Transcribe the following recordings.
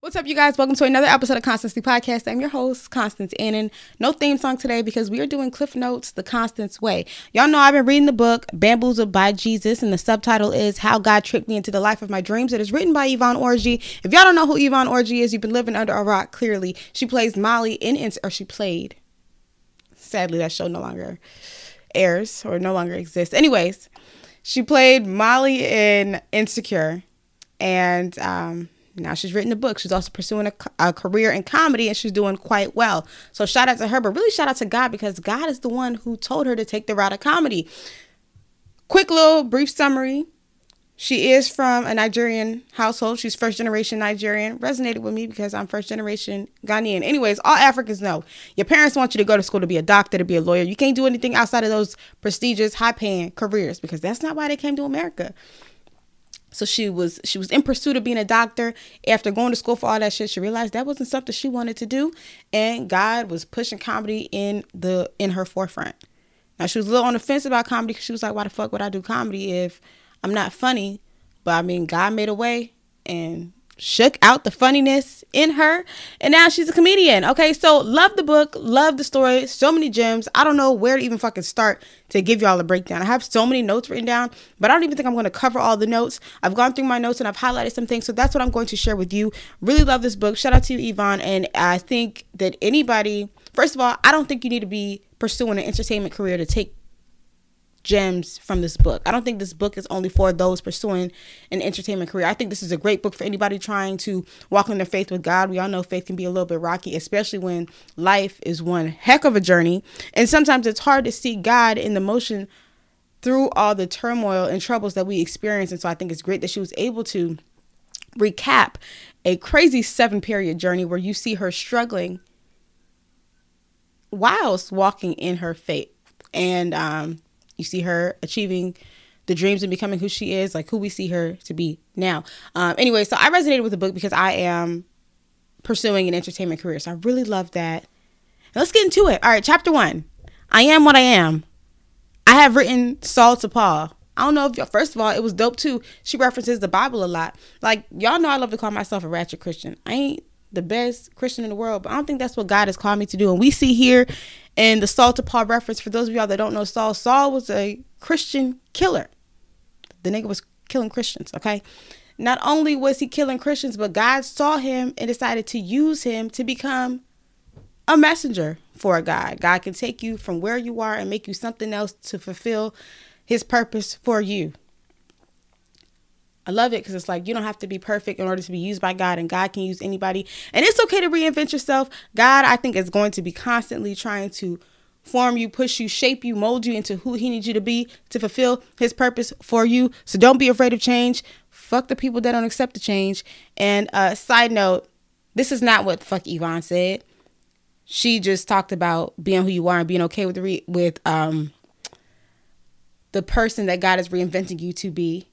What's up, you guys? Welcome to another episode of Constancy Podcast. I'm your host, Constance Annan. No theme song today because we are doing Cliff Notes the Constance Way. Y'all know I've been reading the book Bamboozled by Jesus, and the subtitle is How God Tricked Me into the Life of My Dreams. It is written by Yvonne Orji. If y'all don't know who Yvonne Orji is, you've been living under a rock, clearly. She plays Molly in, Insecure or she played. Sadly, that show no longer airs or no longer exists. Anyways, she played Molly in Insecure, and, um, now she's written a book. She's also pursuing a, a, career in comedy and she's doing quite well. So shout out to her, but really shout out to God because God is the one who told her to take the route of comedy. Quick little brief summary. She is from a Nigerian household. She's first generation Nigerian. Resonated with me because I'm first generation Ghanaian. Anyways, all Africans know your parents want you to go to school to be a doctor, to be a lawyer. You can't do anything outside of those prestigious, high paying careers because that's not why they came to America. So she was she was in pursuit of being a doctor. After going to school for all that shit, she realized that wasn't something she wanted to do, and God was pushing comedy in the in her forefront. Now she was a little on the fence about comedy because she was like, "Why the fuck would I do comedy if I'm not funny?" But I mean, God made a way, and shook out the funniness in her and now she's a comedian okay? So love the book love the story so many gems. I don't know where to even fucking start to give y'all a breakdown. I have so many notes written down but i don't even think i'm going to cover all the notes. I've gone through my notes and i've highlighted some things so that's what i'm going to share with you. Really love this book. Shout out to you yvonne and i think that anybody first of all i don't think you need to be pursuing an entertainment career to take gems from this book. I don't think this book is only for those pursuing an entertainment career. I think this is a great book for anybody trying to walk in their faith with God. We all know faith can be a little bit rocky, especially when life is one heck of a journey. And sometimes it's hard to see God in the motion through all the turmoil and troubles that we experience. And so I think it's great that she was able to recap a crazy seven period journey where you see her struggling whilst walking in her faith. And um, you see her achieving the dreams and becoming who she is, like who we see her to be now. Um, anyway, so I resonated with the book because I am pursuing an entertainment career. So I really love that. Let's get into it. All right, chapter one. I am what I am. I have written Saul to Paul. I don't know if y'all, first of all, it was dope too. She references the Bible a lot. Like, y'all know I love to call myself a ratchet Christian. I ain't the best Christian in the world, but I don't think that's what God has called me to do. And we see here in the Saul to Paul reference, for those of y'all that don't know Saul, Saul was a Christian killer. The nigga was killing Christians, okay? Not only was he killing Christians, but God saw him and decided to use him to become a messenger for God. God can take you from where you are and make you something else to fulfill his purpose for you. I love it because it's like you don't have to be perfect in order to be used by God, and God can use anybody. And it's okay to reinvent yourself. God, I think, is going to be constantly trying to form you, push you, shape you, mold you into who He needs you to be to fulfill His purpose for you. So don't be afraid of change. Fuck the people that don't accept the change. And uh, side note, this is not what fuck Yvonne said. She just talked about being who you are and being okay with the re- with um the person that God is reinventing you to be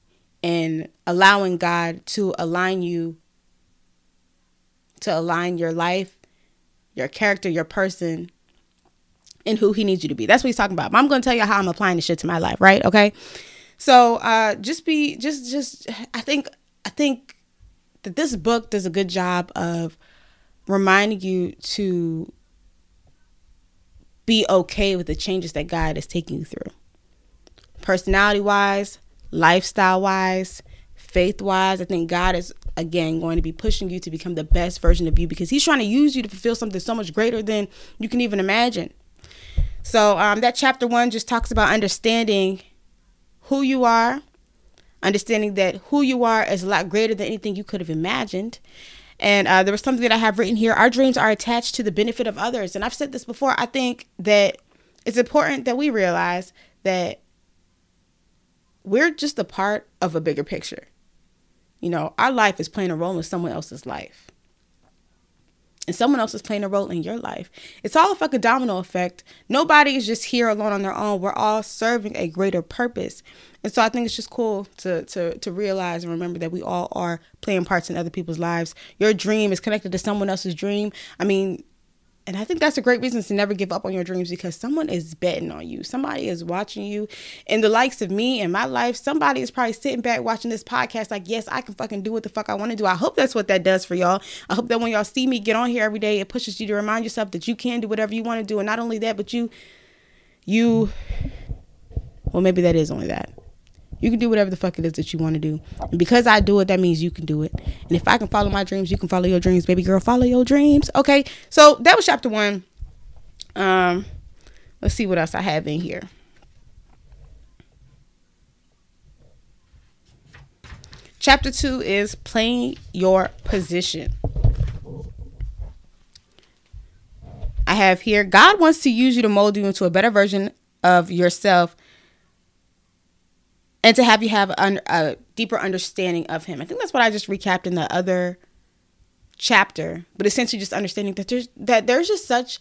and allowing God to align you, to align your life, your character, your person, and who He needs you to be. That's what He's talking about. I'm going to tell you how I'm applying this shit to my life, right? Okay. So uh, just be, just, just, I think, I think that this book does a good job of reminding you to be okay with the changes that God is taking you through. Personality wise, lifestyle wise, faith wise. I think God is again going to be pushing you to become the best version of you because He's trying to use you to fulfill something so much greater than you can even imagine. So um, that chapter one just talks about understanding who you are, understanding that who you are is a lot greater than anything you could have imagined. And uh, there was something that I have written here. Our dreams are attached to the benefit of others. And I've said this before. I think that it's important that we realize that we're just a part of a bigger picture. You know, our life is playing a role in someone else's life. And someone else is playing a role in your life. It's all a fucking domino effect. Nobody is just here alone on their own. We're all serving a greater purpose. And so I think it's just cool to to to realize and remember that we all are playing parts in other people's lives. Your dream is connected to someone else's dream. I mean, And I think that's a great reason to never give up on your dreams because someone is betting on you. Somebody is watching you. And the likes of me and my life, somebody is probably sitting back watching this podcast like, yes, I can fucking do what the fuck I want to do. I hope that's what that does for y'all. I hope that when y'all see me get on here every day, it pushes you to remind yourself that you can do whatever you want to do. And not only that, but you, you, well, maybe that is only that. You can do whatever the fuck it is that you want to do. And because I do it, that means you can do it. And if I can follow my dreams, you can follow your dreams. Baby girl, follow your dreams. Okay. So that was chapter one. Um, let's see what else I have in here. Chapter two is playing your position. I have here God wants to use you to mold you into a better version of yourself and to have you have a, a deeper understanding of him. I think that's what I just recapped in the other chapter, but essentially just understanding that there's that there's just such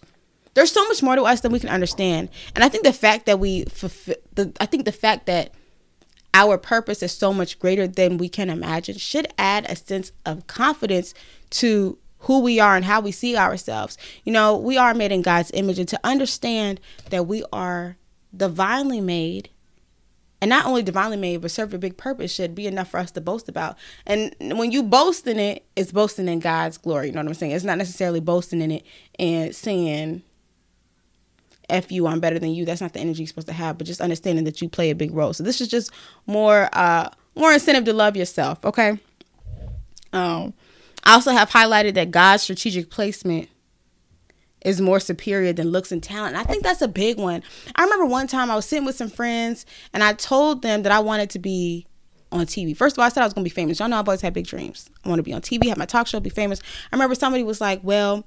there's so much more to us than we can understand. And I think the fact that we fulfill the I think the fact that our purpose is so much greater than we can imagine should add a sense of confidence to who we are and how we see ourselves. You know, we are made in God's image and to understand that we are divinely made and not only divinely made but serve a big purpose should be enough for us to boast about. And when you boast in it it's boasting in god's glory. You know what i'm saying? It's not necessarily boasting in it and saying f you i'm better than you. That's not the energy you're supposed to have but just understanding that you play a big role. So this is just more uh more incentive to love yourself okay? Um i also have highlighted that god's strategic placement is more superior than looks and talent. And I think that's a big one. I remember one time I was sitting with some friends and I told them that I wanted to be on TV. First of all, I said I was going to be famous. Y'all know I've always had big dreams. I want to be on TV, have my talk show, be famous. I remember somebody was like, well,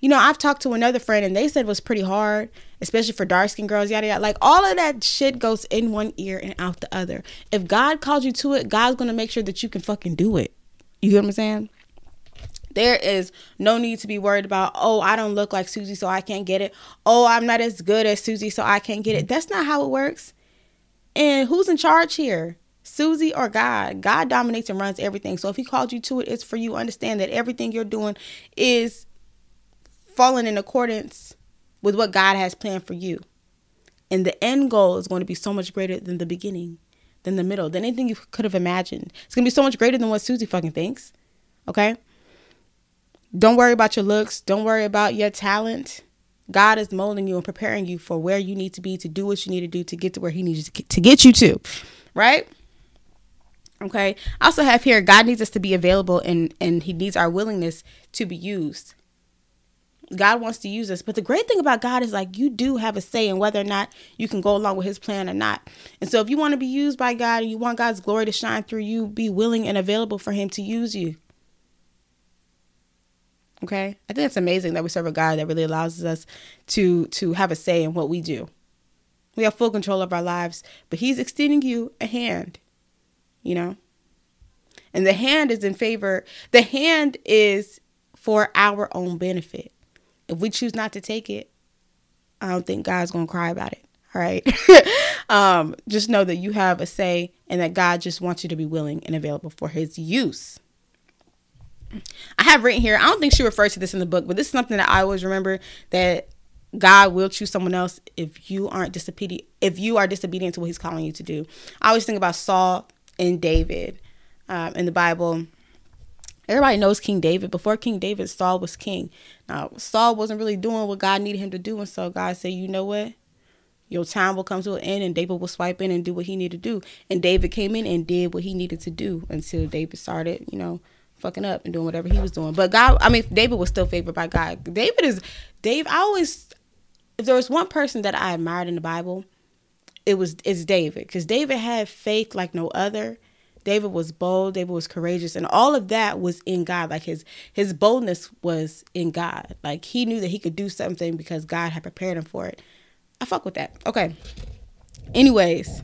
you know, I've talked to another friend and they said it was pretty hard, especially for dark skinned girls, yada yada. Like all of that shit goes in one ear and out the other. If God called you to it, God's gonna make sure that you can fucking do it. You get what I'm saying? There is no need to be worried about, oh, I don't look like Susie, so I can't get it. Oh, I'm not as good as Susie, so I can't get it. That's not how it works. And who's in charge here? Susie or God? God dominates and runs everything. So if He called you to it, it's for you. Understand that everything you're doing is falling in accordance with what God has planned for you. And the end goal is going to be so much greater than the beginning, than the middle, than anything you could have imagined. It's going to be so much greater than what Susie fucking thinks. Okay? Don't worry about your looks. Don't worry about your talent. God is molding you and preparing you for where you need to be to do what you need to do to get to where He needs to get you to. Right? Okay. I also have here God needs us to be available and, and He needs our willingness to be used. God wants to use us. But the great thing about God is like you do have a say in whether or not you can go along with his plan or not. And so if you want to be used by God and you want God's glory to shine through you, be willing and available for him to use you. Okay. I think it's amazing that we serve a God that really allows us to to have a say in what we do. We have full control of our lives, but he's extending you a hand, you know? And the hand is in favor, the hand is for our own benefit. If we choose not to take it, I don't think God's going to cry about it. All right. um, just know that you have a say and that God just wants you to be willing and available for his use. I have written here, I don't think she refers to this in the book, but this is something that I always remember that God will choose someone else if you aren't disobedient if you are disobedient to what he's calling you to do. I always think about Saul and David um, in the Bible. Everybody knows King David. Before King David, Saul was king. Now, Saul wasn't really doing what God needed him to do. And so God said, you know what? Your time will come to an end and David will swipe in and do what he needed to do. And David came in and did what he needed to do until David started, you know, fucking up and doing whatever he was doing. But God, I mean, David was still favored by God. David is Dave. I always, if there was one person that I admired in the Bible, it was it's David because David had faith like no other. David was bold. David was courageous, and all of that was in God. Like his his boldness was in God. Like he knew that he could do something because God had prepared him for it. I fuck with that. Okay. Anyways,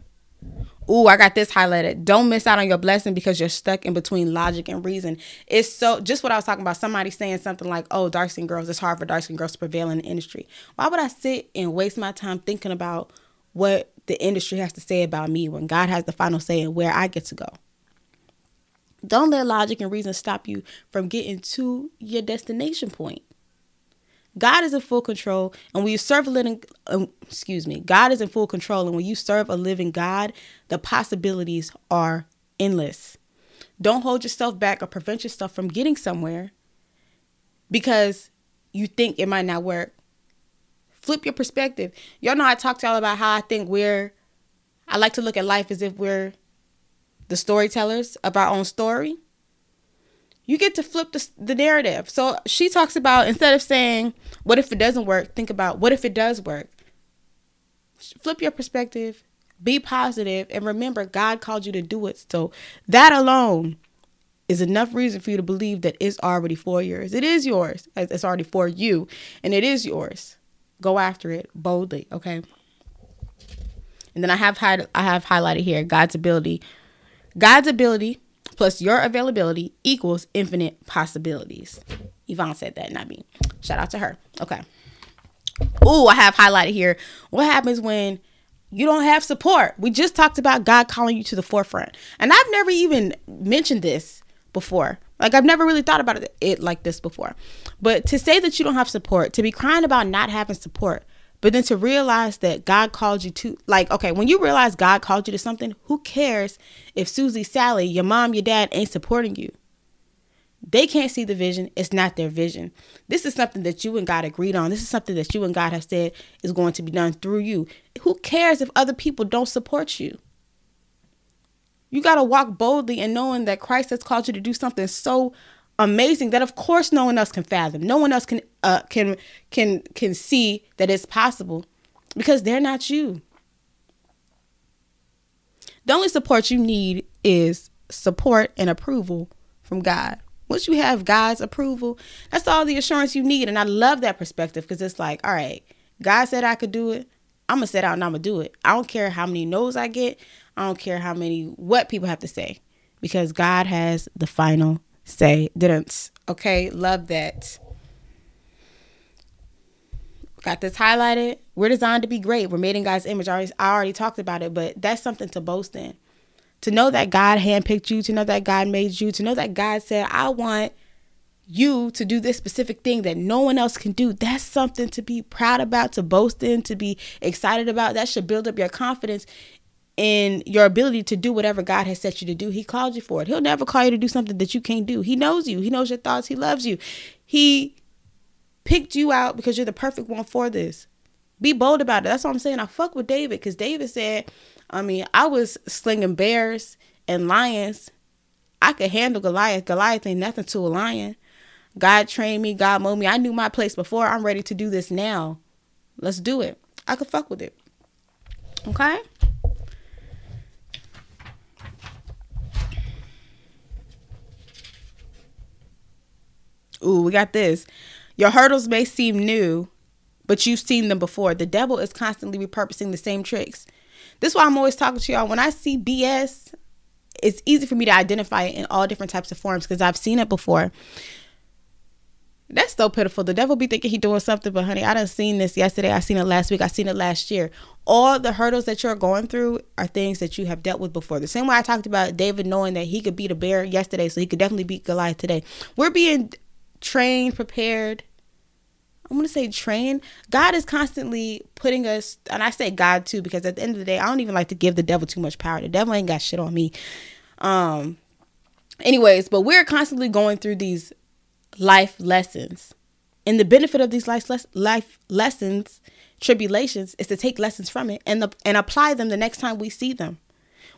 Ooh, I got this highlighted. Don't miss out on your blessing because you're stuck in between logic and reason. It's so just what I was talking about. Somebody saying something like, "Oh, dark skin girls, it's hard for dark skin girls to prevail in the industry." Why would I sit and waste my time thinking about what the industry has to say about me when God has the final say in where I get to go? Don't let logic and reason stop you from getting to your destination point. God is in full control, and when you serve a living, um, excuse me, God is in full control, and when you serve a living God, the possibilities are endless. Don't hold yourself back or prevent yourself from getting somewhere because you think it might not work. Flip your perspective. Y'all know I talked to y'all about how I think we're, I like to look at life as if we're the storytellers of our own story. You get to flip the, the narrative. So she talks about instead of saying, what if it doesn't work? Think about what if it does work? Flip your perspective, be positive, and remember God called you to do it. So that alone is enough reason for you to believe that it's already for yours. It is yours. It's already for you, and it is yours. Go after it boldly, okay? And then I have had I have highlighted here God's ability. God's ability plus your availability equals infinite possibilities. Yvonne said that, not me. Shout out to her. Okay. Oh, I have highlighted here. What happens when you don't have support? We just talked about God calling you to the forefront. And I've never even mentioned this before. Like I've never really thought about it, it like this before. But to say that you don't have support, to be crying about not having support, but then to realize that God called you to like okay, when you realize God called you to something, who cares if Susie, Sally, your mom, your dad ain't supporting you? They can't see the vision. It's not their vision. This is something that you and God agreed on. This is something that you and God have said is going to be done through you. Who cares if other people don't support you? You got to walk boldly and knowing that Christ has called you to do something so amazing that of course no one else can fathom. No one else can uh, can can can see that it's possible because they're not you. The only support you need is support and approval from God. Once you have God's approval, that's all the assurance you need. And I love that perspective because it's like, all right, God said I could do it. I'm gonna set out and I'm gonna do it. I don't care how many no's I get. I don't care how many what people have to say because God has the final say. Didn't okay? Love that. Got this highlighted. We're designed to be great. We're made in God's image. I already, I already talked about it, but that's something to boast in. To know that God handpicked you, to know that God made you, to know that God said, I want you to do this specific thing that no one else can do. That's something to be proud about, to boast in, to be excited about. That should build up your confidence in your ability to do whatever God has set you to do. He called you for it. He'll never call you to do something that you can't do. He knows you. He knows your thoughts. He loves you. He picked you out because you're the perfect one for this. Be bold about it. That's what I'm saying. I fuck with David because David said, I mean, I was slinging bears and lions. I could handle Goliath. Goliath ain't nothing to a lion. God trained me, God molded me. I knew my place before. I'm ready to do this now. Let's do it. I could fuck with it. Okay? Ooh, we got this. Your hurdles may seem new, but you've seen them before. The devil is constantly repurposing the same tricks. This is why I'm always talking to y'all. When I see BS, it's easy for me to identify it in all different types of forms because I've seen it before. That's so pitiful. The devil be thinking he doing something, but honey, I done seen this yesterday. I seen it last week. I seen it last year. All the hurdles that you're going through are things that you have dealt with before. The same way I talked about David knowing that he could beat a bear yesterday, so he could definitely beat Goliath today. We're being trained, prepared. I'm to say trained. God is constantly putting us, and I say God too, because at the end of the day, I don't even like to give the devil too much power. The devil ain't got shit on me. Um, anyways, but we're constantly going through these life lessons. And the benefit of these life, life lessons, tribulations, is to take lessons from it and, the, and apply them the next time we see them.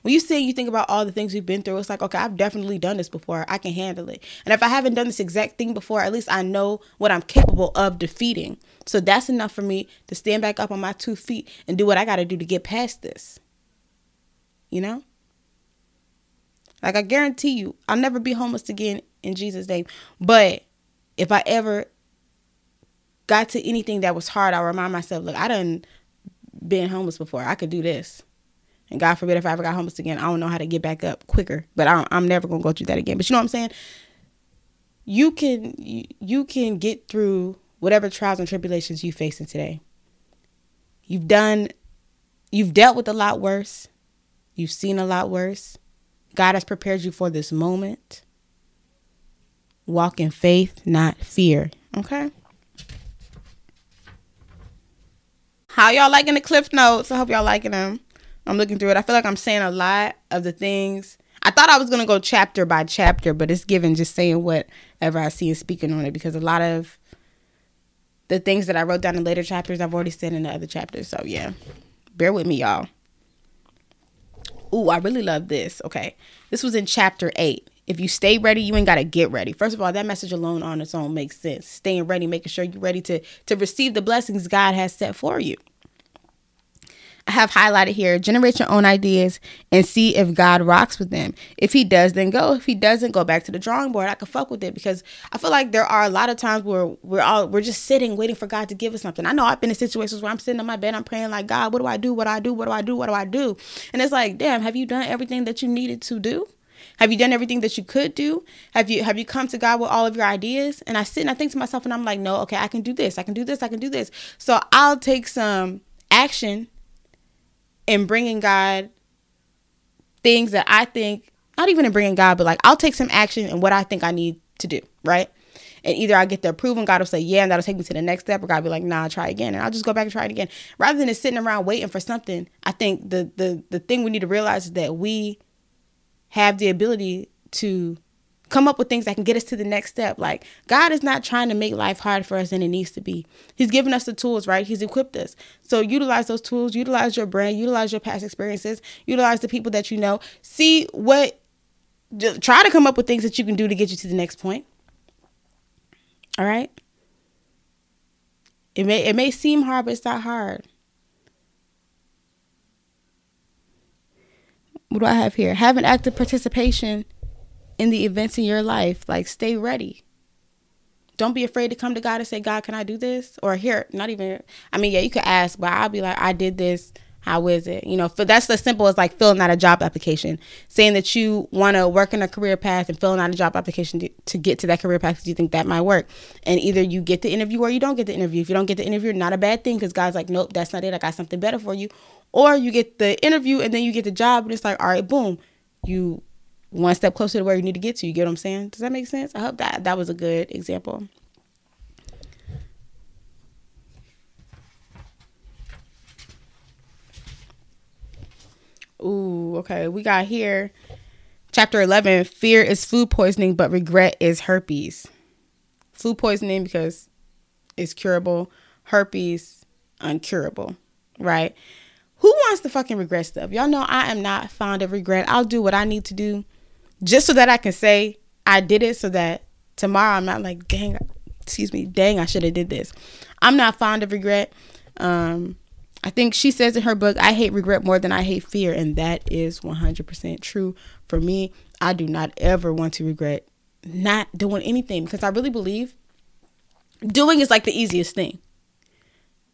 When you say you think about all the things we've been through, it's like, okay, I've definitely done this before. I can handle it. And if I haven't done this exact thing before, at least I know what I'm capable of defeating. So that's enough for me to stand back up on my two feet and do what I got to do to get past this. You know? Like I guarantee you, I'll never be homeless again in Jesus' name. But if I ever got to anything that was hard, I'll remind myself, look, I done been homeless before. I could do this. And God forbid if I ever got homeless again, I don't know how to get back up quicker. But I am never gonna go through that again. But you know what I'm saying? You can you, you can get through whatever trials and tribulations you're facing today. You've done, you've dealt with a lot worse. You've seen a lot worse. God has prepared you for this moment. Walk in faith, not fear. Okay? How y'all liking the cliff notes? I hope y'all liking them. I'm looking through it. I feel like I'm saying a lot of the things. I thought I was gonna go chapter by chapter, but it's given just saying whatever I see and speaking on it because a lot of the things that I wrote down in later chapters I've already said in the other chapters. So yeah. Bear with me, y'all. Ooh, I really love this. Okay. This was in chapter eight. If you stay ready, you ain't gotta get ready. First of all, that message alone on its own makes sense. Staying ready, making sure you're ready to to receive the blessings God has set for you. I have highlighted here generate your own ideas and see if God rocks with them. If he does, then go. If he doesn't, go back to the drawing board. I could fuck with it because I feel like there are a lot of times where we're all we're just sitting waiting for God to give us something. I know I've been in situations where I'm sitting on my bed, I'm praying like God, what do I do? What do I do? What do I do? What do I do? And it's like, damn, have you done everything that you needed to do? Have you done everything that you could do? Have you have you come to God with all of your ideas? And I sit and I think to myself and I'm like, no, okay, I can do this. I can do this. I can do this. So I'll take some action in bringing God things that I think, not even in bringing God, but like I'll take some action in what I think I need to do, right? And either I get the approval, God will say, yeah, and that'll take me to the next step, or God will be like, nah, try again. And I'll just go back and try it again. Rather than just sitting around waiting for something, I think the the the thing we need to realize is that we have the ability to come up with things that can get us to the next step. Like God is not trying to make life hard for us than it needs to be. He's given us the tools, right? He's equipped us. So utilize those tools, utilize your brain, utilize your past experiences, utilize the people that you know. See what try to come up with things that you can do to get you to the next point. All right? It may it may seem hard, but it's not hard. What do I have here? Have an active participation in the events in your life. Like, stay ready. Don't be afraid to come to God and say, God, can I do this? Or here, not even, I mean, yeah, you could ask, but I'll be like, I did this. How is it? You know, for that's as simple as like filling out a job application, saying that you want to work in a career path and filling out a job application to, to get to that career path because you think that might work. And either you get the interview or you don't get the interview. If you don't get the interview, not a bad thing because God's like, nope, that's not it. I got something better for you. Or you get the interview and then you get the job and it's like, all right, boom, you one step closer to where you need to get to. You get what I'm saying? Does that make sense? I hope that that was a good example. Ooh, okay. We got here chapter 11 fear is food poisoning, but regret is herpes. Food poisoning because it's curable, herpes, uncurable, right? Who wants to fucking regret stuff? Y'all know I am not fond of regret. I'll do what I need to do just so that I can say I did it so that tomorrow I'm not like, dang, excuse me, dang, I should have did this. I'm not fond of regret. Um, I think she says in her book, I hate regret more than I hate fear. And that is 100% true for me. I do not ever want to regret not doing anything because I really believe doing is like the easiest thing.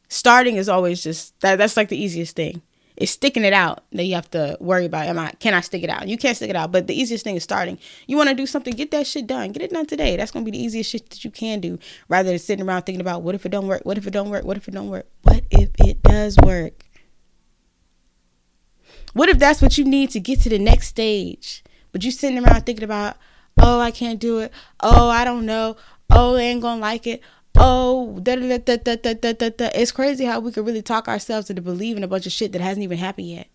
Starting is always just that that's like the easiest thing. It's sticking it out that you have to worry about. Am I can I stick it out? You can't stick it out, but the easiest thing is starting. You want to do something, get that shit done. Get it done today. That's gonna be the easiest shit that you can do, rather than sitting around thinking about what if it don't work? What if it don't work? What if it don't work? What if it does work? What if that's what you need to get to the next stage? But you sitting around thinking about, oh, I can't do it. Oh, I don't know. Oh, they ain't gonna like it oh, da da da da da da da da. It's crazy how we could really talk ourselves into believing a bunch of shit that hasn't even happened yet.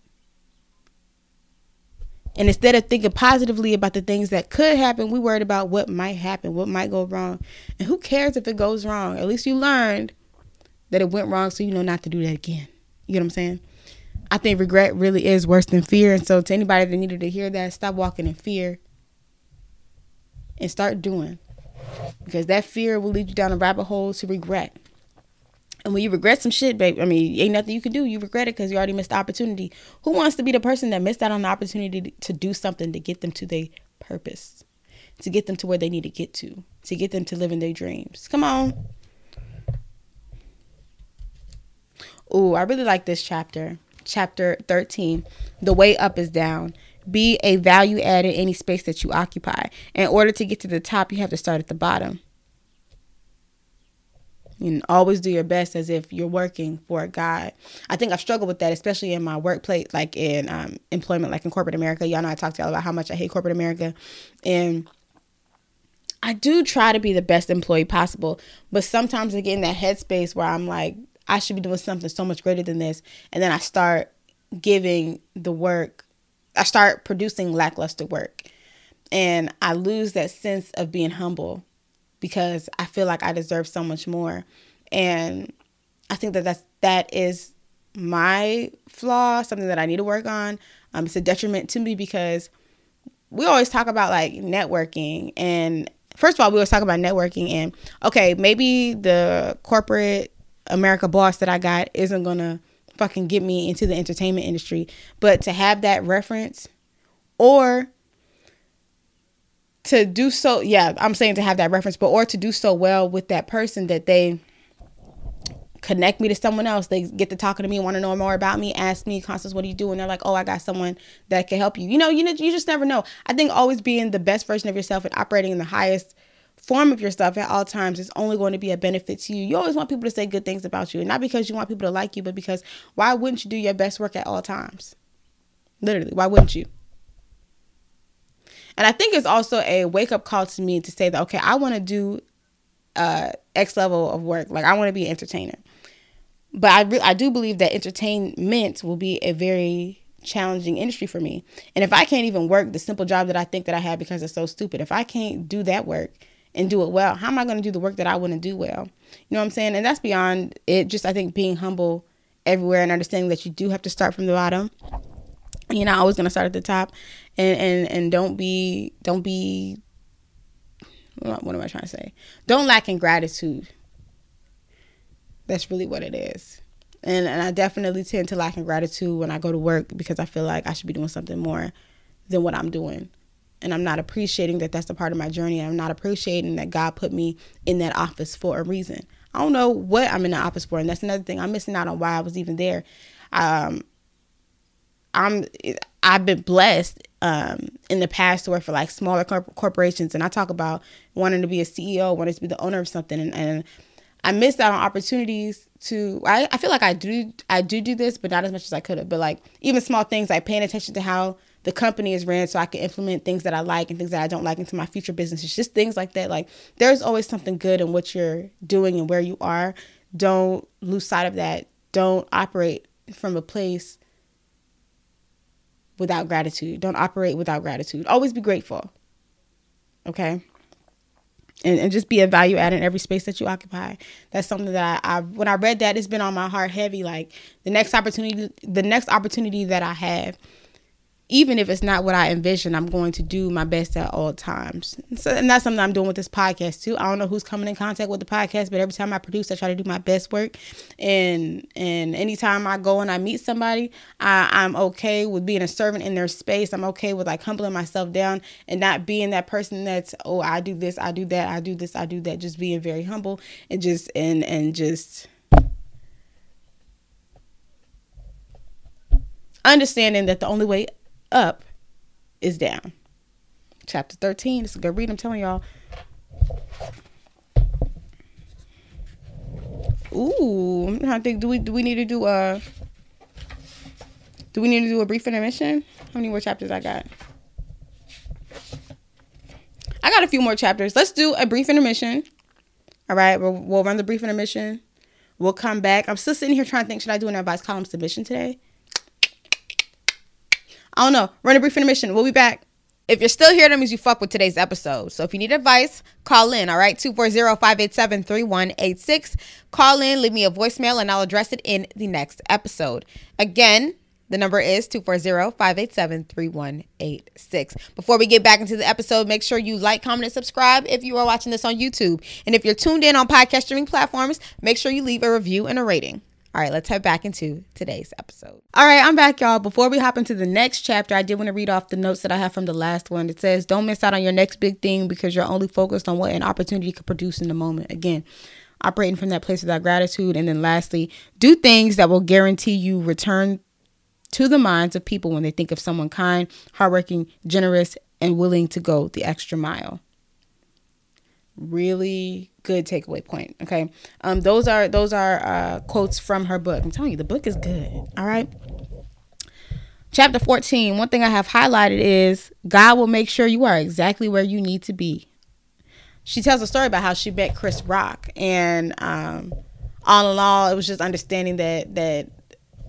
And instead of thinking positively about the things that could happen, we worried about what might happen, what might go wrong. And who cares if it goes wrong? At least you learned that it went wrong so you know not to do that again. You get what I'm saying? I think regret really is worse than fear. And so to anybody that needed to hear that, stop walking in fear and start doing because that fear will lead you down a rabbit hole to regret. And when you regret some shit, babe, I mean, ain't nothing you can do. You regret it because you already missed the opportunity. Who wants to be the person that missed out on the opportunity to do something to get them to their purpose, to get them to where they need to get to, to get them to live in their dreams? Come on. Ooh, I really like this chapter. Chapter 13 The Way Up is Down. Be a value add in any space that you occupy. In order to get to the top, you have to start at the bottom. And always do your best as if you're working for a God. I think I've struggled with that, especially in my workplace, like in um, employment, like in corporate America. Y'all know I talked to y'all about how much I hate corporate America. And I do try to be the best employee possible, but sometimes I get in that headspace where I'm like, I should be doing something so much greater than this. And then I start giving the work, I start producing lackluster work. And I lose that sense of being humble because I feel like I deserve so much more. And I think that that's, that is my flaw, something that I need to work on. Um, it's a detriment to me because we always talk about like networking and first of all we always talk about networking and okay maybe the corporate america boss that i got isn't gonna fucking get me into the entertainment industry but to have that reference or to do so yeah i'm saying to have that reference but or to do so well with that person that they connect me to someone else. They get to talking to me, want to know more about me, ask me, Constance, what do you do? And they're like, oh, I got someone that can help you. You know, you know, you just never know. I think always being the best version of yourself and operating in the highest form of yourself at all times is only going to be a benefit to you. You always want people to say good things about you, and not because you want people to like you, but because why wouldn't you do your best work at all times? Literally, why wouldn't you? And I think it's also a wake up call to me to say that okay, I want to do uh, X level of work. Like I want to be an entertainer but I re- I do believe that entertainment will be a very challenging industry for me. And if I can't even work the simple job that I think that I have because it's so stupid, if I can't do that work and do it well, how am I going to do the work that I want to do well? You know what I'm saying? And that's beyond it. Just I think being humble everywhere and understanding that you do have to start from the bottom. You're not always going to start at the top, and and and don't be don't be. What am I trying to say? Don't lack in gratitude that's really what it is. And and I definitely tend to lack in gratitude when I go to work because I feel like I should be doing something more than what I'm doing. And I'm not appreciating that that's a part of my journey. I'm not appreciating that God put me in that office for a reason. I don't know what I'm in the office for, and that's another thing. I'm missing out on why I was even there. Um, I'm I've been blessed um, in the past to work for like smaller corp- corporations, and I talk about wanting to be a CEO, wanting to be the owner of something, and, and I missed out on opportunities to I, I feel like I do I do do this, but not as much as I could have. But like even small things like paying attention to how the company is ran so I can implement things that I like and things that I don't like into my future businesses. Just things like that. Like there's always something good in what you're doing and where you are. Don't lose sight of that. Don't operate from a place without gratitude. Don't operate without gratitude. Always be grateful. Okay? and, and just be a value add in every space that you occupy. That's something that I, I when I read that it's been on my heart heavy. Like the next opportunity, the next opportunity that I have even if it's not what I envision, I'm going to do my best at all times. So, and that's something I'm doing with this podcast too. I don't know who's coming in contact with the podcast, but every time I produce, I try to do my best work. And and anytime I go and I meet somebody, I, I'm okay with being a servant in their space. I'm okay with like humbling myself down and not being that person that's oh I do this, I do that, I do this, I do that. Just being very humble and just and and just understanding that the only way up is down. Chapter 13. It's a good read. I'm telling y'all. Ooh, to think. Do we do we need to do a do we need to do a brief intermission? How many more chapters I got? I got a few more chapters. Let's do a brief intermission. All right, we'll, we'll run the brief intermission. We'll come back. I'm still sitting here trying to think. Should I do an advice column submission today? I don't know. Run a brief intermission. We'll be back. If you're still here, that means you fuck with today's episode. So if you need advice, call in, all right? 240-587-3186. Call in, leave me a voicemail, and I'll address it in the next episode. Again, the number is 240-587-3186. Before we get back into the episode, make sure you like, comment, and subscribe if you are watching this on YouTube. And if you're tuned in on podcast streaming platforms, make sure you leave a review and a rating. All right, let's head back into today's episode. All right, I'm back, y'all. Before we hop into the next chapter, I did want to read off the notes that I have from the last one. It says, Don't miss out on your next big thing because you're only focused on what an opportunity could produce in the moment. Again, operating from that place without gratitude. And then lastly, do things that will guarantee you return to the minds of people when they think of someone kind, hardworking, generous, and willing to go the extra mile. Really good takeaway point. Okay. Um, those are those are uh, quotes from her book. I'm telling you, the book is good. All right. Chapter 14. One thing I have highlighted is God will make sure you are exactly where you need to be. She tells a story about how she met Chris Rock and um, all in all, it was just understanding that that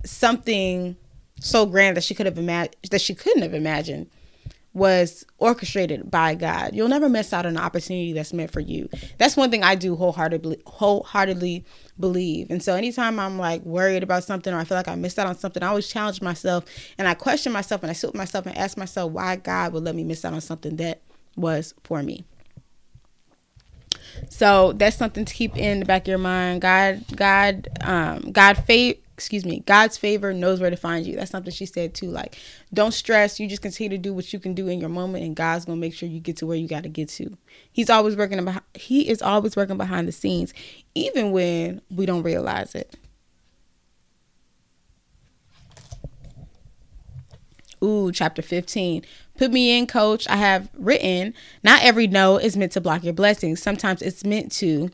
something so grand that she could have imagined that she couldn't have imagined was orchestrated by God. You'll never miss out on an opportunity that's meant for you. That's one thing I do wholeheartedly wholeheartedly believe. And so anytime I'm like worried about something or I feel like I missed out on something, I always challenge myself and I question myself and I sit with myself and ask myself why God would let me miss out on something that was for me. So that's something to keep in the back of your mind. God, God, um, God, faith excuse me, God's favor knows where to find you. That's something she said too. Like, don't stress. You just continue to do what you can do in your moment, and God's gonna make sure you get to where you got to get to. He's always working. Behind, he is always working behind the scenes, even when we don't realize it. Ooh, chapter 15. Put me in, coach. I have written, not every no is meant to block your blessings. Sometimes it's meant to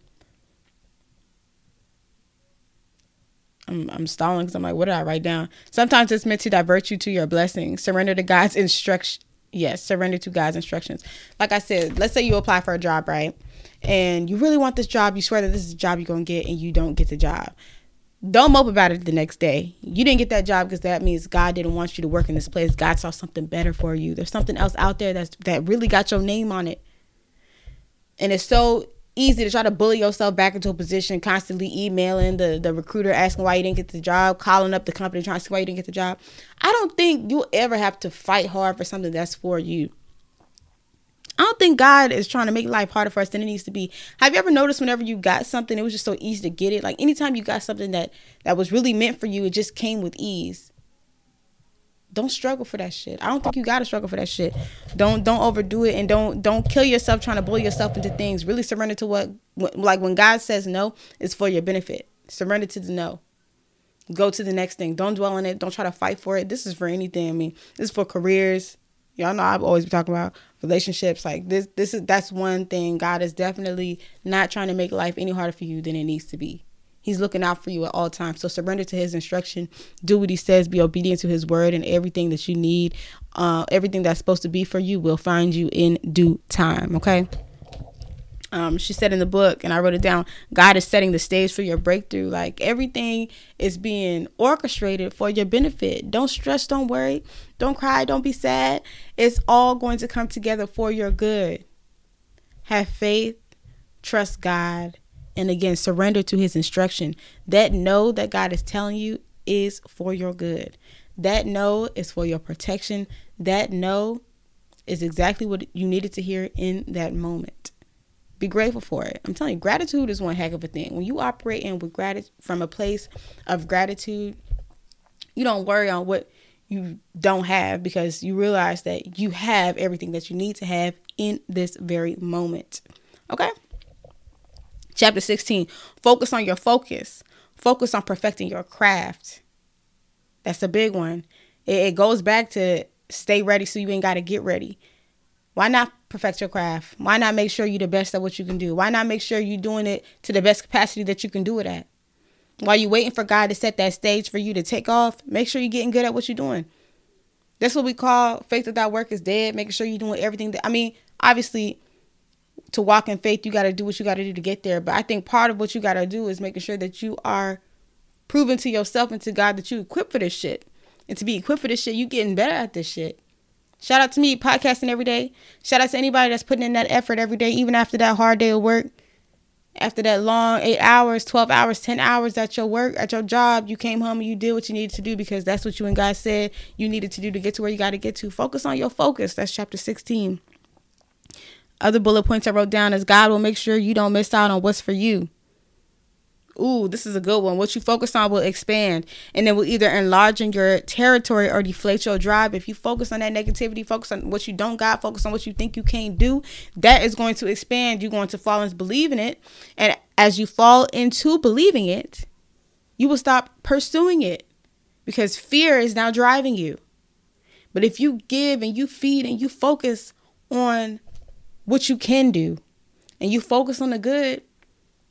I'm, I'm stalling because I'm like, what did I write down? Sometimes it's meant to divert you to your blessing. Surrender to God's instruction. Yes, surrender to God's instructions. Like I said, let's say you apply for a job, right? And you really want this job. You swear that this is a job you're going to get and you don't get the job. Don't mope about it the next day. You didn't get that job because that means God didn't want you to work in this place. God saw something better for you. There's something else out there that's that really got your name on it. And it's so easy to try to bully yourself back into a position, constantly emailing the, the recruiter asking why you didn't get the job, calling up the company trying to see why you didn't get the job. I don't think you'll ever have to fight hard for something that's for you. I don't think God is trying to make life harder for us than it needs to be. Have you ever noticed whenever you got something, it was just so easy to get it? Like anytime you got something that that was really meant for you, it just came with ease don't struggle for that shit. I don't think you gotta struggle for that shit. Don't don't overdo it and don't don't kill yourself trying to bully yourself into things. Really surrender to what like when God says no, it's for your benefit. Surrender to the no. Go to the next thing. Don't dwell on it. Don't try to fight for it. This is for anything. I mean, this is for careers. Y'all know I've always been talking about relationships. Like this this is that's one thing. God is definitely not trying to make life any harder for you than it needs to be. He's looking out for you at all times. So surrender to his instruction. Do what he says. Be obedient to his word, and everything that you need, uh, everything that's supposed to be for you, will find you in due time. Okay. Um, she said in the book, and I wrote it down God is setting the stage for your breakthrough. Like everything is being orchestrated for your benefit. Don't stress, don't worry, don't cry, don't be sad. It's all going to come together for your good. Have faith, trust God, and again surrender to his instruction. That no that god is telling you is for your good. That no is for your protection. That no is exactly what you needed to hear in that moment. Be grateful for it. I'm telling you gratitude is one heck of a thing. When you operate in with gratitude from a place of gratitude you don't worry on what you don't have because you realize that you have everything that you need to have in this very moment. Okay Chapter 16 focus on your focus, focus on perfecting your craft. That's a big one. It, it goes back to stay ready so you ain't got to get ready. Why not perfect your craft? Why not make sure you're the best at what you can do? Why not make sure you're doing it to the best capacity that you can do it at? While you're waiting for God to set that stage for you to take off, make sure you're getting good at what you're doing. That's what we call faith without work is dead. Making sure you're doing everything that I mean, obviously, to walk in faith, you got to do what you got to do to get there. But I think part of what you got to do is making sure that you are proving to yourself and to God that you equipped for this shit. And to be equipped for this shit, you getting better at this shit. Shout out to me podcasting every day. Shout out to anybody that's putting in that effort every day, even after that hard day of work. After that long eight hours, 12 hours, 10 hours at your work, at your job, you came home and you did what you needed to do because that's what you and God said you needed to do to get to where you got to get to. Focus on your focus. That's chapter 16 other bullet points I wrote down is God will make sure you don't miss out on what's for you. Ooh, this is a good one. What you focus on will expand and it will either enlarge in your territory or deflate your drive. If you focus on that negativity, focus on what you don't got, focus on what you think you can't do, that is going to expand. You're going to fall into believing it. And as you fall into believing it, you will stop pursuing it because fear is now driving you. But if you give and you feed and you focus on what you can do and you focus on the good,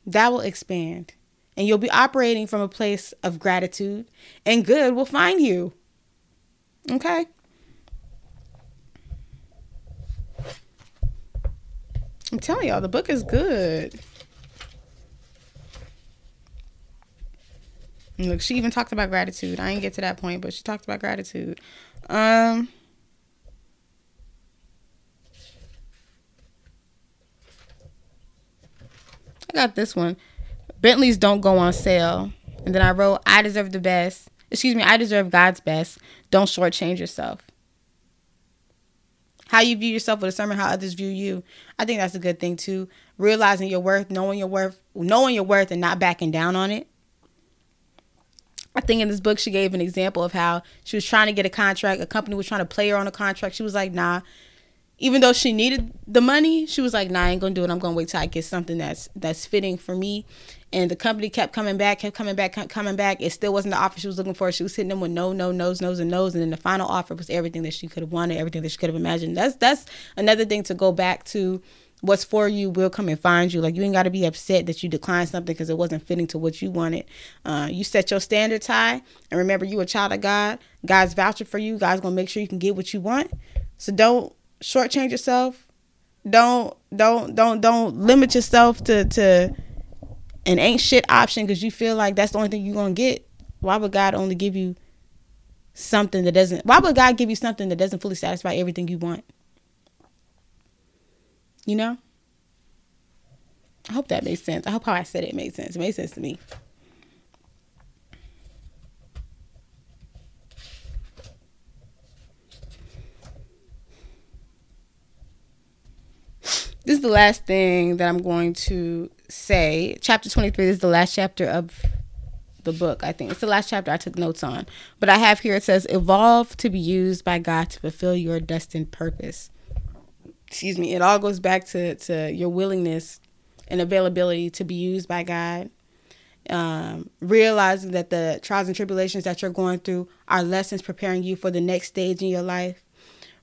that will expand. And you'll be operating from a place of gratitude, and good will find you. Okay? I'm telling y'all, the book is good. Look, she even talked about gratitude. I didn't get to that point, but she talked about gratitude. Um, I got this one. Bentleys don't go on sale. And then I wrote, I deserve the best. Excuse me, I deserve God's best. Don't shortchange yourself. How you view yourself will determine how others view you. I think that's a good thing too. Realizing your worth, knowing your worth, knowing your worth and not backing down on it. I think in this book she gave an example of how she was trying to get a contract. A company was trying to play her on a contract. She was like, nah, even though she needed the money, she was like, "Nah, I ain't gonna do it. I'm gonna wait till I get something that's that's fitting for me." And the company kept coming back, kept coming back, kept coming back. It still wasn't the offer she was looking for. She was hitting them with no, no, no's, no's, and no's. And then the final offer was everything that she could have wanted, everything that she could have imagined. That's that's another thing to go back to. What's for you will come and find you. Like you ain't got to be upset that you declined something because it wasn't fitting to what you wanted. Uh, you set your standards high, and remember, you a child of God. God's vouching for you. God's gonna make sure you can get what you want. So don't shortchange yourself don't don't don't don't limit yourself to to an ain't shit option because you feel like that's the only thing you're gonna get. Why would God only give you something that doesn't? Why would God give you something that doesn't fully satisfy everything you want? You know. I hope that makes sense. I hope how I said it made sense. It made sense to me. This is the last thing that I'm going to say. Chapter 23 is the last chapter of the book, I think. It's the last chapter I took notes on. But I have here it says, Evolve to be used by God to fulfill your destined purpose. Excuse me. It all goes back to, to your willingness and availability to be used by God. Um, realizing that the trials and tribulations that you're going through are lessons preparing you for the next stage in your life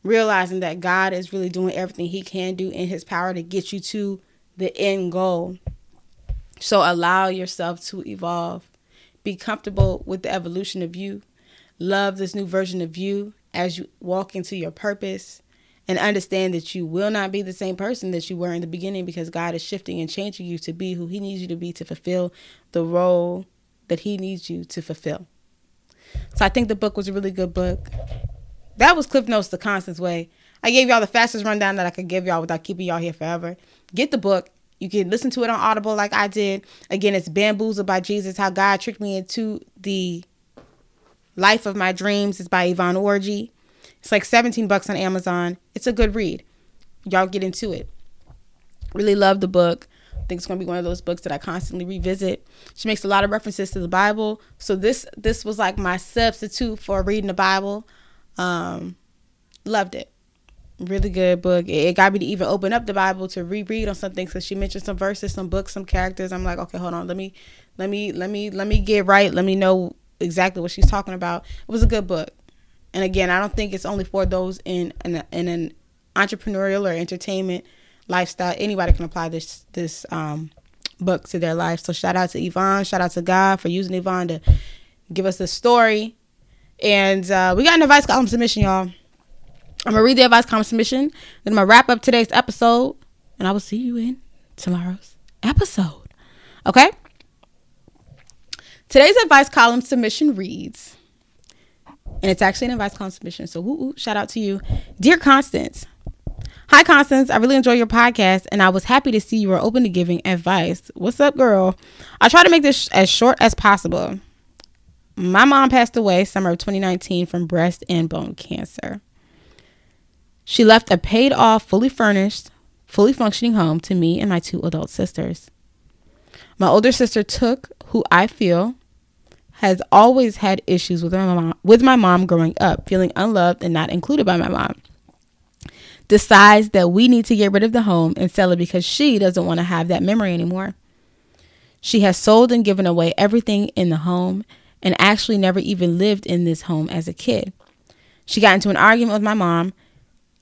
realizing that God is really doing everything He can do in His power to get you to the end goal. So allow yourself to evolve. Be comfortable with the evolution of you. Love this new version of you as you walk into your purpose and understand that you will not be the same person that you were in the beginning because God is shifting and changing you to be who He needs you to be to fulfill the role that He needs you to fulfill. So I think the book was a really good book that was Cliff Notes the Constance Way. I gave y'all the fastest rundown that I could give y'all without keeping y'all here forever. Get the book. You can listen to it on Audible like I did. Again, it's Bamboozled by Jesus How God Tricked Me into the Life of My Dreams. It's by Yvonne Orji. It's like 17 bucks on Amazon. It's a good read. Y'all get into it. Really love the book. I think it's gonna be one of those books that I constantly revisit. She makes a lot of references to the Bible. So this this was like my substitute for reading the Bible. Um, loved it. Really good book. It, got me to even open up the Bible to reread on something. So she mentioned some verses, some books, some characters. I'm like, okay, hold on. Let me, let me, let me, let me get right. Let me know exactly what she's talking about. It was a good book. And again, I don't think it's only for those in in, in an entrepreneurial or entertainment lifestyle. Anybody can apply this this um, book to their life. So shout out to Yvonne. Shout out to God for using Yvonne to give us the story and uh, we got an advice column submission, y'all. I'm gonna read the advice column submission. Then I'm gonna wrap up today's episode, and I will see you in tomorrow's episode. Okay. Today's advice column submission reads, and it's actually an advice column submission. So, woo, shout out to you, dear Constance. Hi, Constance. I really enjoy your podcast, and I was happy to see you were open to giving advice. What's up, girl? I try to make this as short as possible. My mom passed away summer of 2019 from breast and bone cancer. She left a paid off, fully furnished, fully functioning home to me and my two adult sisters. My older sister took who I feel has always had issues with my mom with my mom growing up, feeling unloved and not included by my mom. Decides that we need to get rid of the home and sell it because she doesn't want to have that memory anymore. She has sold and given away everything in the home and actually never even lived in this home as a kid. She got into an argument with my mom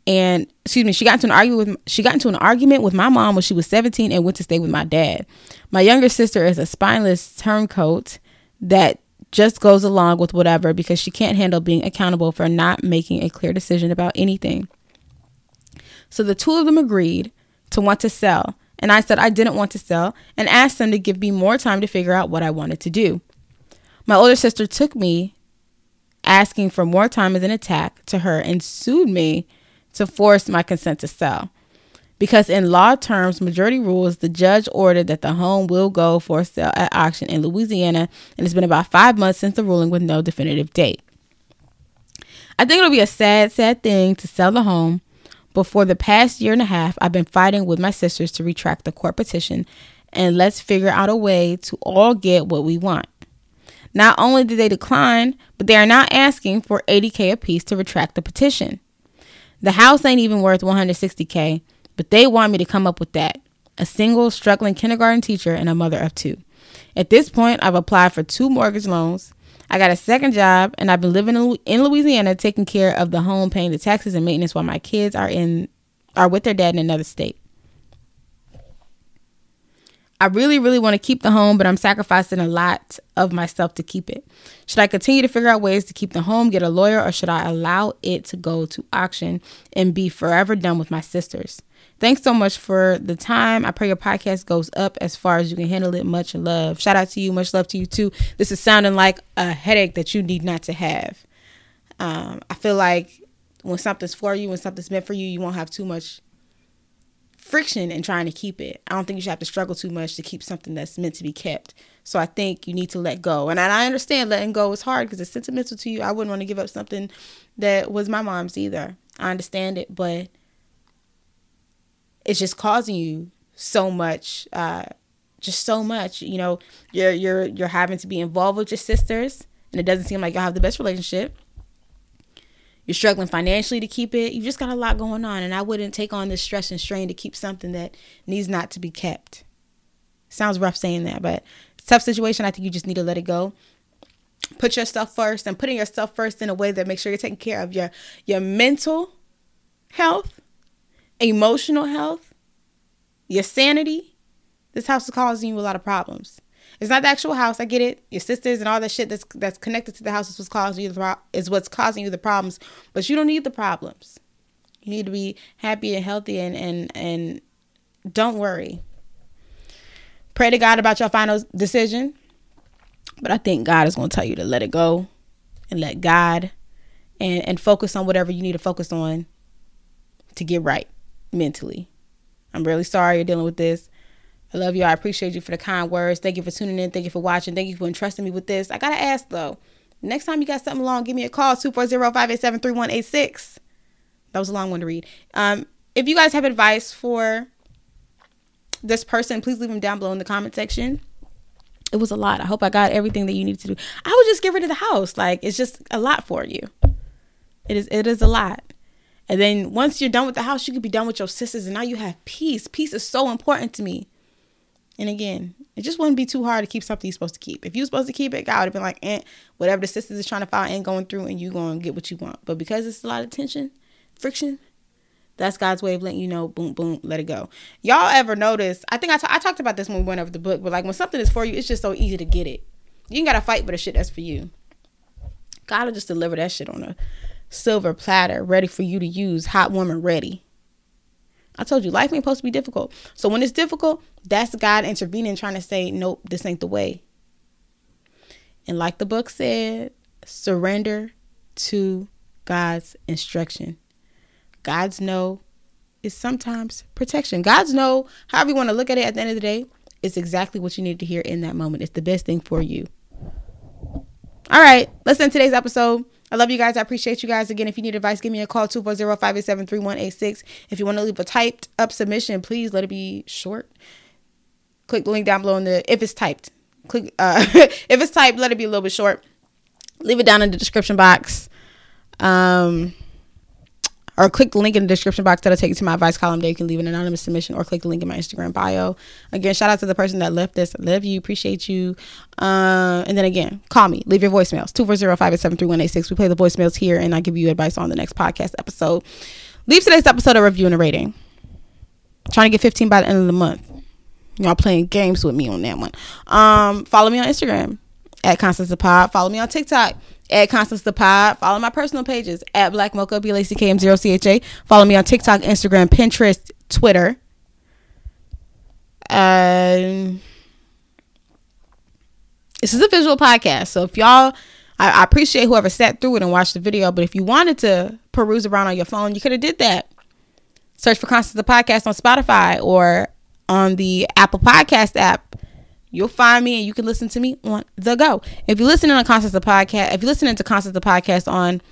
and excuse me, she got into an argument with she got into an argument with my mom when she was 17 and went to stay with my dad. My younger sister is a spineless turncoat that just goes along with whatever because she can't handle being accountable for not making a clear decision about anything. So the two of them agreed to want to sell, and I said I didn't want to sell and asked them to give me more time to figure out what I wanted to do. My older sister took me asking for more time as an attack to her and sued me to force my consent to sell. Because in law terms, majority rules, the judge ordered that the home will go for sale at auction in Louisiana, and it's been about five months since the ruling with no definitive date. I think it'll be a sad, sad thing to sell the home, but for the past year and a half, I've been fighting with my sisters to retract the court petition, and let's figure out a way to all get what we want. Not only did they decline, but they are not asking for 80k apiece to retract the petition. The house ain't even worth 160k, but they want me to come up with that. A single struggling kindergarten teacher and a mother of two. At this point, I've applied for two mortgage loans. I got a second job and I've been living in Louisiana taking care of the home, paying the taxes and maintenance while my kids are in are with their dad in another state. I really, really want to keep the home, but I'm sacrificing a lot of myself to keep it. Should I continue to figure out ways to keep the home, get a lawyer, or should I allow it to go to auction and be forever done with my sisters? Thanks so much for the time. I pray your podcast goes up as far as you can handle it. Much love. Shout out to you. Much love to you too. This is sounding like a headache that you need not to have. Um, I feel like when something's for you, when something's meant for you, you won't have too much friction in trying to keep it. I don't think you should have to struggle too much to keep something that's meant to be kept. So I think you need to let go. And I understand letting go is hard because it's sentimental to you. I wouldn't want to give up something that was my mom's either. I understand it, but it's just causing you so much uh, just so much you know you're you're you're having to be involved with your sisters and it doesn't seem like y'all have the best relationship you're struggling financially to keep it. You've just got a lot going on and i wouldn't take on this stress and strain to keep something that needs not to be kept. Sounds rough saying that but tough situation. I think you just need to let it go. Put yourself first and putting yourself first in a way that makes sure you're taking care of your your mental health emotional health, your sanity, this house is causing you a lot of problems. It's not the actual house. I get it. Your sisters and all that shit that's that's connected to the house is what's causing you the pro- is what's causing you the problems. But you don't need the problems. You need to be happy and healthy and and and don't worry. Pray to God about your final decision. But I think God is going to tell you to let it go and let God and and focus on whatever you need to focus on to get right mentally. I'm really sorry you're dealing with this. I love you. I appreciate you for the kind words. Thank you for tuning in. Thank you for watching. Thank you for entrusting me with this. I gotta ask though. Next time you got something long, give me a call 240-587-3186. That was a long one to read. Um, if you guys have advice for this person, please leave them down below in the comment section. It was a lot. I hope I got everything that you need to do. I would just get rid of the house. Like it's just a lot for you. It is it is a lot. And then once you're done with the house, you could be done with your sisters, and now you have peace. Peace is so important to me. And again, it just wouldn't be too hard to keep something you're supposed to keep. If you are supposed to keep it, God would have been like, eh, whatever the sisters is trying to find ain't going through, and you going to get what you want. But because it's a lot of tension, friction, that's God's way of letting you know, boom, boom, let it go. Y'all ever notice? I think I, t- I talked about this when we went over the book, but like when something is for you, it's just so easy to get it. You ain't got to fight for the shit that's for you. God will just deliver that shit on a silver platter ready for you to use, hot, warm, and ready. I told you, life ain't supposed to be difficult. So when it's difficult, that's God intervening, trying to say, nope, this ain't the way. And like the book said, surrender to God's instruction. God's no is sometimes protection. God's no, however you want to look at it at the end of the day, is exactly what you need to hear in that moment. It's the best thing for you. All right, let's end today's episode. I love you guys. I appreciate you guys. Again, if you need advice, give me a call 240-587-3186. If you want to leave a typed up submission, please let it be short. Click the link down below in the if it's typed. Click uh if it's typed, let it be a little bit short. Leave it down in the description box. Um or click the link in the description box that'll take you to my advice column there you can leave an anonymous submission or click the link in my instagram bio. Again shout out to the person that left this. Love you. Appreciate you. Uh, and then again call me. Leave your voicemails. 240-587-3186 we play the voicemails here and i give you advice on the next podcast episode. Leave today's episode a review and a rating. Trying to get 15 by the end of the month. Y'all playing games with me on that one. Um follow me on instagram at constance the pod. Follow me on tiktok at Constance the Pod. Follow my personal pages at Black Mocha, B L A C K M 0 C H A. Follow me on TikTok, Instagram, Pinterest, Twitter. Um, this is a visual podcast. So if y'all, I, I appreciate whoever sat through it and watched the video. But if you wanted to peruse around on your phone, you could have did that. Search for Constance the Podcast on Spotify or on the Apple Podcast app. You'll find me and you can listen to me on the go. If you're listening to Constance the Podcast, if you're listening to Constance the Podcast on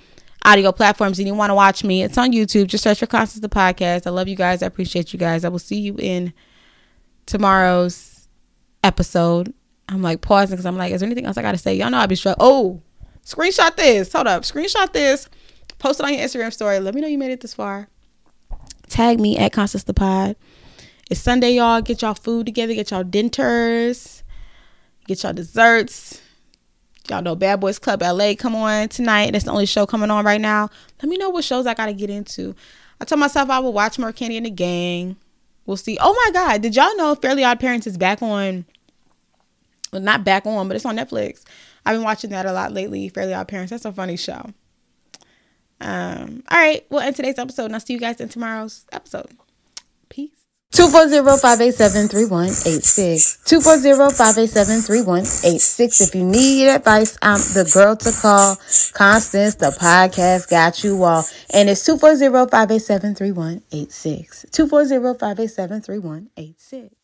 audio platforms and you want to watch me, it's on YouTube. Just search for Constance the Podcast. I love you guys. I appreciate you guys. I will see you in tomorrow's episode. I'm like pausing because I'm like, is there anything else I got to say? Y'all know I'll be struck. Oh, screenshot this. Hold up. Screenshot this. Post it on your Instagram story. Let me know you made it this far. Tag me at Constance the Pod. It's Sunday, y'all. Get y'all food together. Get y'all dinners. Get y'all desserts. Y'all know Bad Boys Club LA come on tonight. That's the only show coming on right now. Let me know what shows I got to get into. I told myself I will watch more Kandi and the Gang. We'll see. Oh my God. Did y'all know Fairly Odd Parents is back on? Well, not back on, but it's on Netflix. I've been watching that a lot lately. Fairly Odd Parents. That's a funny show. Um, all right. Well, in today's episode, and I'll see you guys in tomorrow's episode. Peace. 240-587-3186. 240-587-3186. If you need advice, I'm the girl to call. Constance, the podcast got you all. And it's 240-587-3186. 240-587-3186.